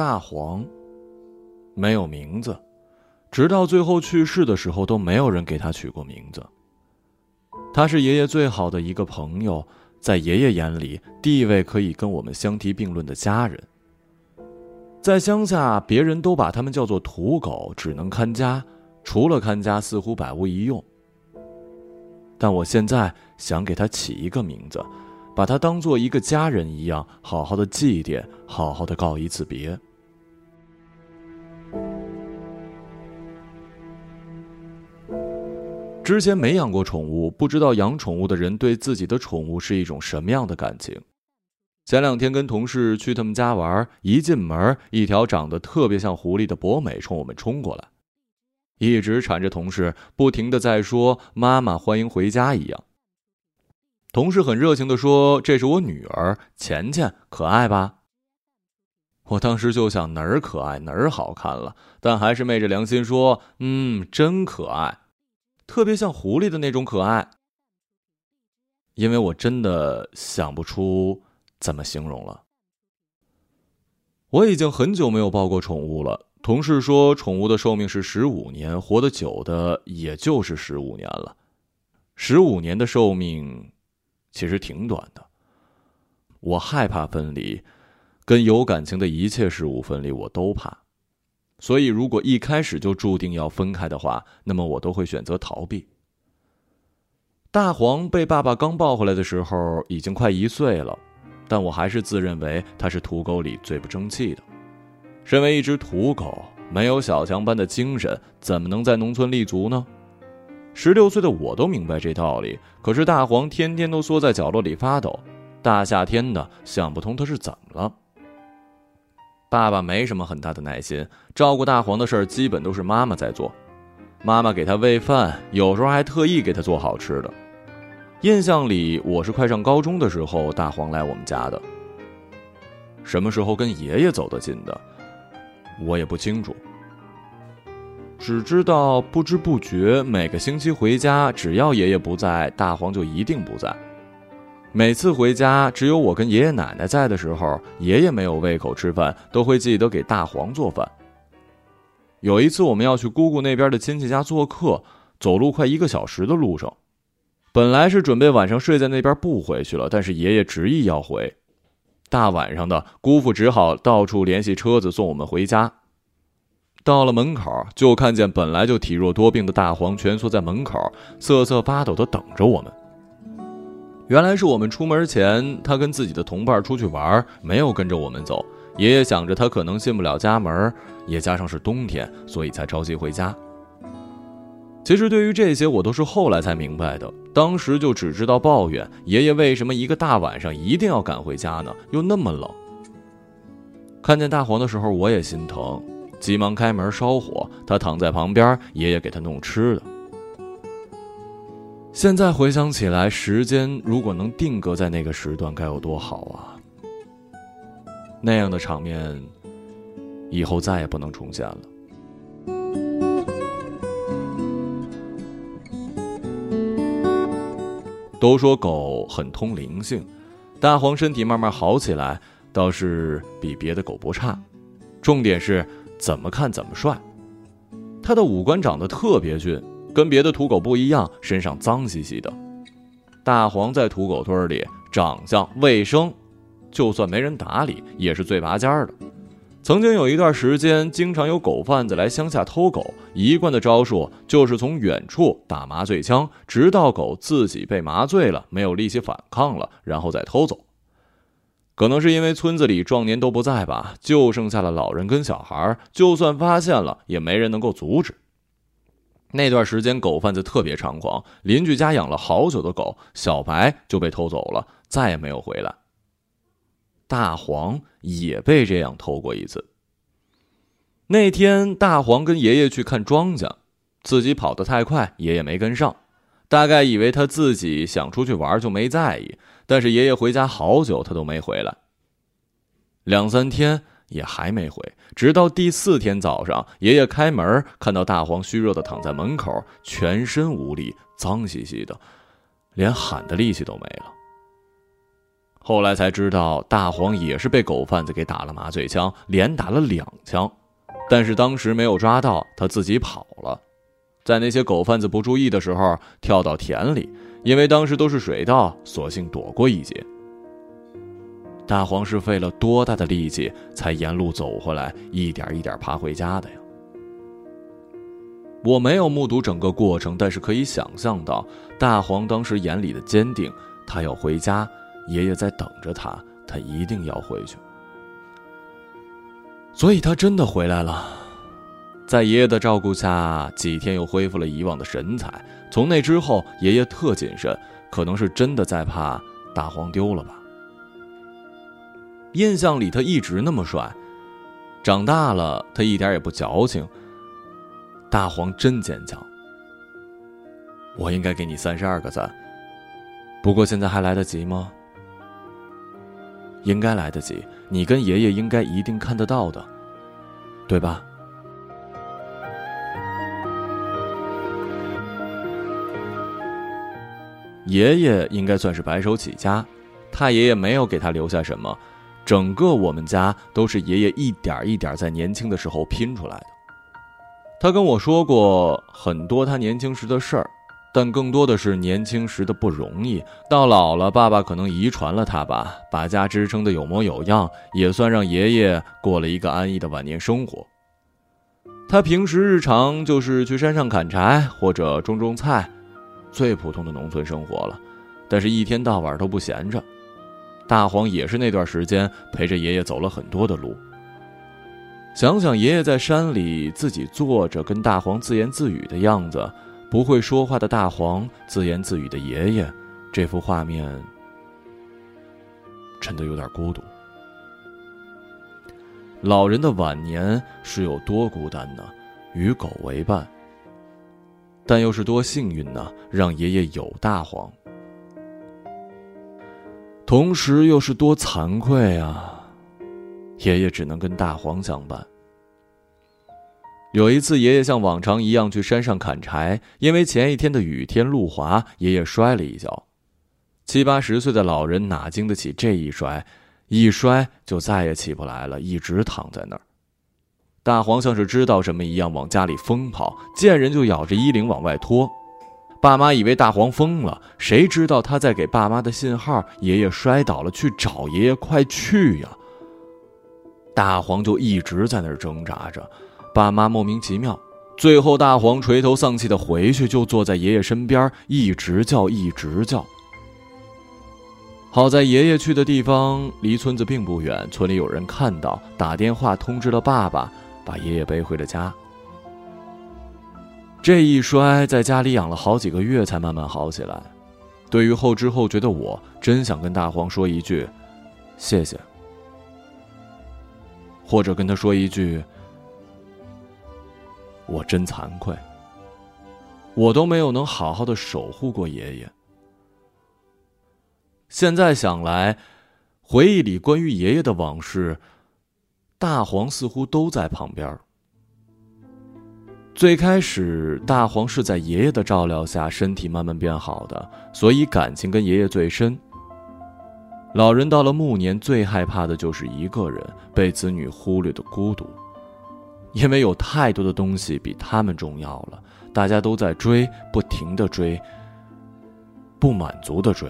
大黄没有名字，直到最后去世的时候都没有人给他取过名字。他是爷爷最好的一个朋友，在爷爷眼里地位可以跟我们相提并论的家人。在乡下，别人都把他们叫做土狗，只能看家，除了看家，似乎百无一用。但我现在想给他起一个名字。把他当做一个家人一样，好好的祭奠，好好的告一次别。之前没养过宠物，不知道养宠物的人对自己的宠物是一种什么样的感情。前两天跟同事去他们家玩，一进门，一条长得特别像狐狸的博美冲我们冲过来，一直缠着同事，不停的在说“妈妈欢迎回家”一样。同事很热情的说：“这是我女儿钱钱，可爱吧？”我当时就想哪儿可爱哪儿好看了，但还是昧着良心说：“嗯，真可爱，特别像狐狸的那种可爱。”因为我真的想不出怎么形容了。我已经很久没有抱过宠物了。同事说，宠物的寿命是十五年，活得久的也就是十五年了。十五年的寿命。其实挺短的。我害怕分离，跟有感情的一切事物分离，我都怕。所以，如果一开始就注定要分开的话，那么我都会选择逃避。大黄被爸爸刚抱回来的时候，已经快一岁了，但我还是自认为它是土狗里最不争气的。身为一只土狗，没有小强般的精神，怎么能在农村立足呢？十六岁的我都明白这道理，可是大黄天天都缩在角落里发抖，大夏天的想不通他是怎么了。爸爸没什么很大的耐心，照顾大黄的事儿基本都是妈妈在做，妈妈给他喂饭，有时候还特意给他做好吃的。印象里我是快上高中的时候，大黄来我们家的。什么时候跟爷爷走得近的，我也不清楚。只知道不知不觉每个星期回家，只要爷爷不在，大黄就一定不在。每次回家，只有我跟爷爷奶奶在的时候，爷爷没有胃口吃饭，都会记得给大黄做饭。有一次我们要去姑姑那边的亲戚家做客，走路快一个小时的路上，本来是准备晚上睡在那边不回去了，但是爷爷执意要回。大晚上的，姑父只好到处联系车子送我们回家。到了门口，就看见本来就体弱多病的大黄蜷缩在门口，瑟瑟发抖的等着我们。原来是我们出门前，他跟自己的同伴出去玩，没有跟着我们走。爷爷想着他可能进不了家门，也加上是冬天，所以才着急回家。其实对于这些，我都是后来才明白的，当时就只知道抱怨爷爷为什么一个大晚上一定要赶回家呢？又那么冷。看见大黄的时候，我也心疼。急忙开门烧火，他躺在旁边，爷爷给他弄吃的。现在回想起来，时间如果能定格在那个时段，该有多好啊！那样的场面，以后再也不能重现了。都说狗很通灵性，大黄身体慢慢好起来，倒是比别的狗不差，重点是。怎么看怎么帅，他的五官长得特别俊，跟别的土狗不一样，身上脏兮兮的。大黄在土狗堆里长相卫生，就算没人打理，也是最拔尖的。曾经有一段时间，经常有狗贩子来乡下偷狗，一贯的招数就是从远处打麻醉枪，直到狗自己被麻醉了，没有力气反抗了，然后再偷走。可能是因为村子里壮年都不在吧，就剩下了老人跟小孩。就算发现了，也没人能够阻止。那段时间，狗贩子特别猖狂，邻居家养了好久的狗小白就被偷走了，再也没有回来。大黄也被这样偷过一次。那天，大黄跟爷爷去看庄稼，自己跑得太快，爷爷没跟上，大概以为他自己想出去玩，就没在意。但是爷爷回家好久，他都没回来。两三天也还没回，直到第四天早上，爷爷开门看到大黄虚弱的躺在门口，全身无力，脏兮兮的，连喊的力气都没了。后来才知道，大黄也是被狗贩子给打了麻醉枪，连打了两枪，但是当时没有抓到，他自己跑了，在那些狗贩子不注意的时候跳到田里，因为当时都是水稻，索性躲过一劫。大黄是费了多大的力气才沿路走回来，一点一点爬回家的呀？我没有目睹整个过程，但是可以想象到大黄当时眼里的坚定，他要回家。爷爷在等着他，他一定要回去。所以他真的回来了，在爷爷的照顾下，几天又恢复了以往的神采。从那之后，爷爷特谨慎，可能是真的在怕大黄丢了吧。印象里他一直那么帅，长大了他一点也不矫情。大黄真坚强，我应该给你三十二个赞。不过现在还来得及吗？应该来得及，你跟爷爷应该一定看得到的，对吧？爷爷应该算是白手起家，太爷爷没有给他留下什么，整个我们家都是爷爷一点一点在年轻的时候拼出来的。他跟我说过很多他年轻时的事儿。但更多的是年轻时的不容易，到老了，爸爸可能遗传了他吧，把家支撑的有模有样，也算让爷爷过了一个安逸的晚年生活。他平时日常就是去山上砍柴或者种种菜，最普通的农村生活了，但是一天到晚都不闲着。大黄也是那段时间陪着爷爷走了很多的路。想想爷爷在山里自己坐着跟大黄自言自语的样子。不会说话的大黄，自言自语的爷爷，这幅画面真的有点孤独。老人的晚年是有多孤单呢？与狗为伴，但又是多幸运呢？让爷爷有大黄，同时又是多惭愧啊！爷爷只能跟大黄相伴。有一次，爷爷像往常一样去山上砍柴，因为前一天的雨天路滑，爷爷摔了一跤。七八十岁的老人哪经得起这一摔，一摔就再也起不来了，一直躺在那儿。大黄像是知道什么一样，往家里疯跑，见人就咬着衣领往外拖。爸妈以为大黄疯了，谁知道他在给爸妈的信号：爷爷摔倒了，去找爷爷，快去呀！大黄就一直在那儿挣扎着。爸妈莫名其妙，最后大黄垂头丧气的回去，就坐在爷爷身边，一直叫，一直叫。好在爷爷去的地方离村子并不远，村里有人看到，打电话通知了爸爸，把爷爷背回了家。这一摔，在家里养了好几个月才慢慢好起来。对于后知后觉的我，真想跟大黄说一句：“谢谢。”或者跟他说一句。我真惭愧，我都没有能好好的守护过爷爷。现在想来，回忆里关于爷爷的往事，大黄似乎都在旁边。最开始，大黄是在爷爷的照料下身体慢慢变好的，所以感情跟爷爷最深。老人到了暮年，最害怕的就是一个人被子女忽略的孤独。因为有太多的东西比他们重要了，大家都在追，不停的追，不满足的追。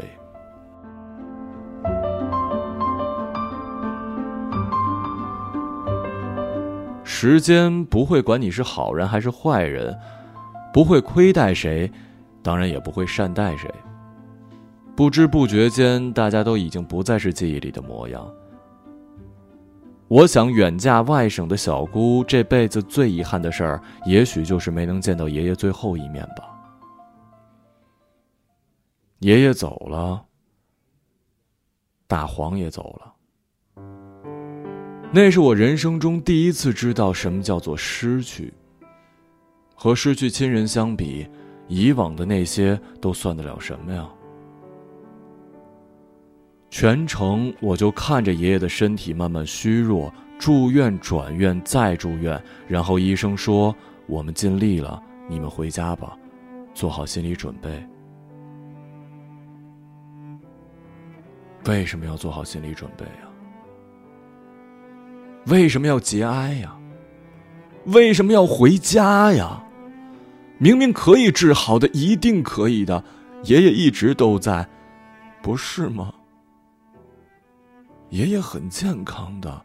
时间不会管你是好人还是坏人，不会亏待谁，当然也不会善待谁。不知不觉间，大家都已经不再是记忆里的模样。我想，远嫁外省的小姑这辈子最遗憾的事儿，也许就是没能见到爷爷最后一面吧。爷爷走了，大黄也走了。那是我人生中第一次知道什么叫做失去。和失去亲人相比，以往的那些都算得了什么呀？全程我就看着爷爷的身体慢慢虚弱，住院转院再住院，然后医生说我们尽力了，你们回家吧，做好心理准备。为什么要做好心理准备啊？为什么要节哀呀？为什么要回家呀？明明可以治好的，一定可以的，爷爷一直都在，不是吗？爷爷很健康的，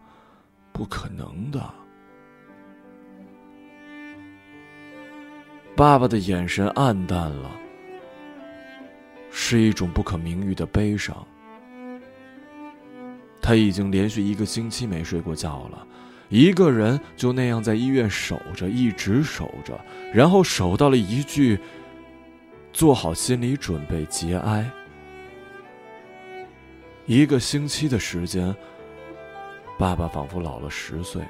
不可能的。爸爸的眼神暗淡了，是一种不可名喻的悲伤。他已经连续一个星期没睡过觉了，一个人就那样在医院守着，一直守着，然后守到了一句：“做好心理准备，节哀。”一个星期的时间，爸爸仿佛老了十岁。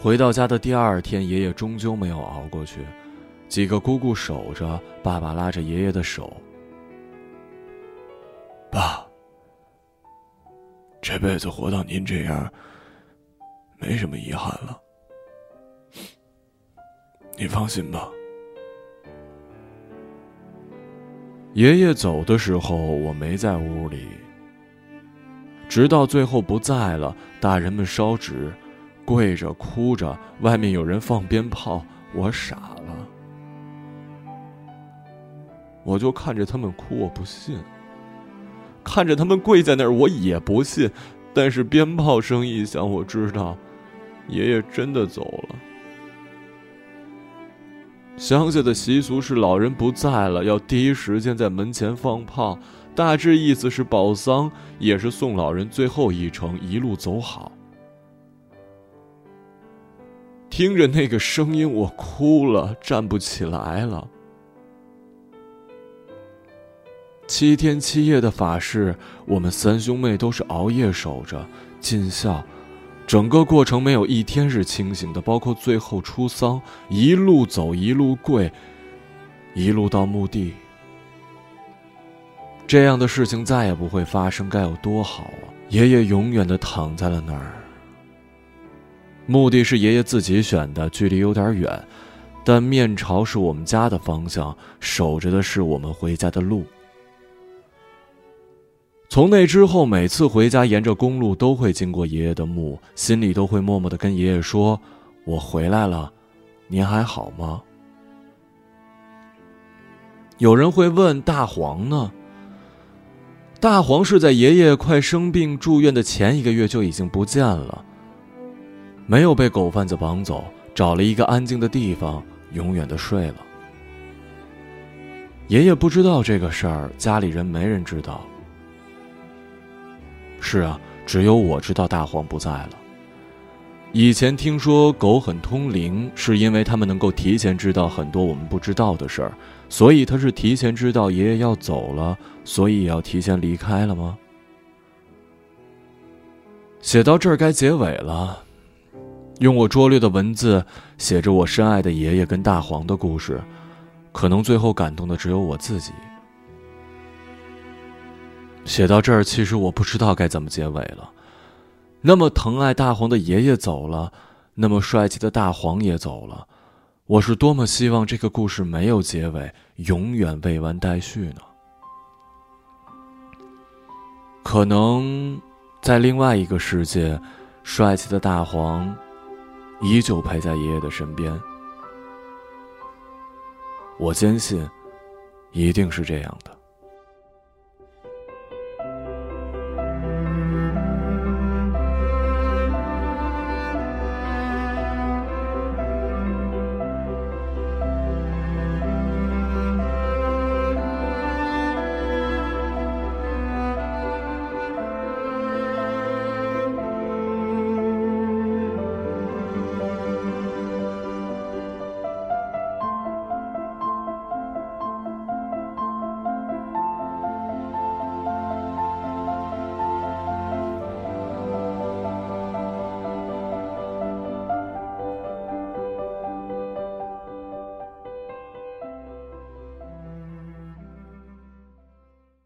回到家的第二天，爷爷终究没有熬过去。几个姑姑守着，爸爸拉着爷爷的手。爸，这辈子活到您这样，没什么遗憾了。你放心吧。爷爷走的时候，我没在屋里。直到最后不在了，大人们烧纸。跪着哭着，外面有人放鞭炮，我傻了，我就看着他们哭，我不信；看着他们跪在那儿，我也不信。但是鞭炮声一响，我知道，爷爷真的走了。乡下的习俗是，老人不在了，要第一时间在门前放炮，大致意思是保丧，也是送老人最后一程，一路走好。听着那个声音，我哭了，站不起来了。七天七夜的法事，我们三兄妹都是熬夜守着尽孝，整个过程没有一天是清醒的，包括最后出丧，一路走一路跪，一路到墓地。这样的事情再也不会发生，该有多好啊！爷爷永远的躺在了那儿。墓地是爷爷自己选的，距离有点远，但面朝是我们家的方向，守着的是我们回家的路。从那之后，每次回家沿着公路都会经过爷爷的墓，心里都会默默的跟爷爷说：“我回来了，您还好吗？”有人会问：“大黄呢？”大黄是在爷爷快生病住院的前一个月就已经不见了。没有被狗贩子绑走，找了一个安静的地方，永远的睡了。爷爷不知道这个事儿，家里人没人知道。是啊，只有我知道大黄不在了。以前听说狗很通灵，是因为它们能够提前知道很多我们不知道的事儿，所以它是提前知道爷爷要走了，所以也要提前离开了吗？写到这儿该结尾了。用我拙劣的文字写着我深爱的爷爷跟大黄的故事，可能最后感动的只有我自己。写到这儿，其实我不知道该怎么结尾了。那么疼爱大黄的爷爷走了，那么帅气的大黄也走了，我是多么希望这个故事没有结尾，永远未完待续呢？可能在另外一个世界，帅气的大黄。依旧陪在爷爷的身边，我坚信，一定是这样的。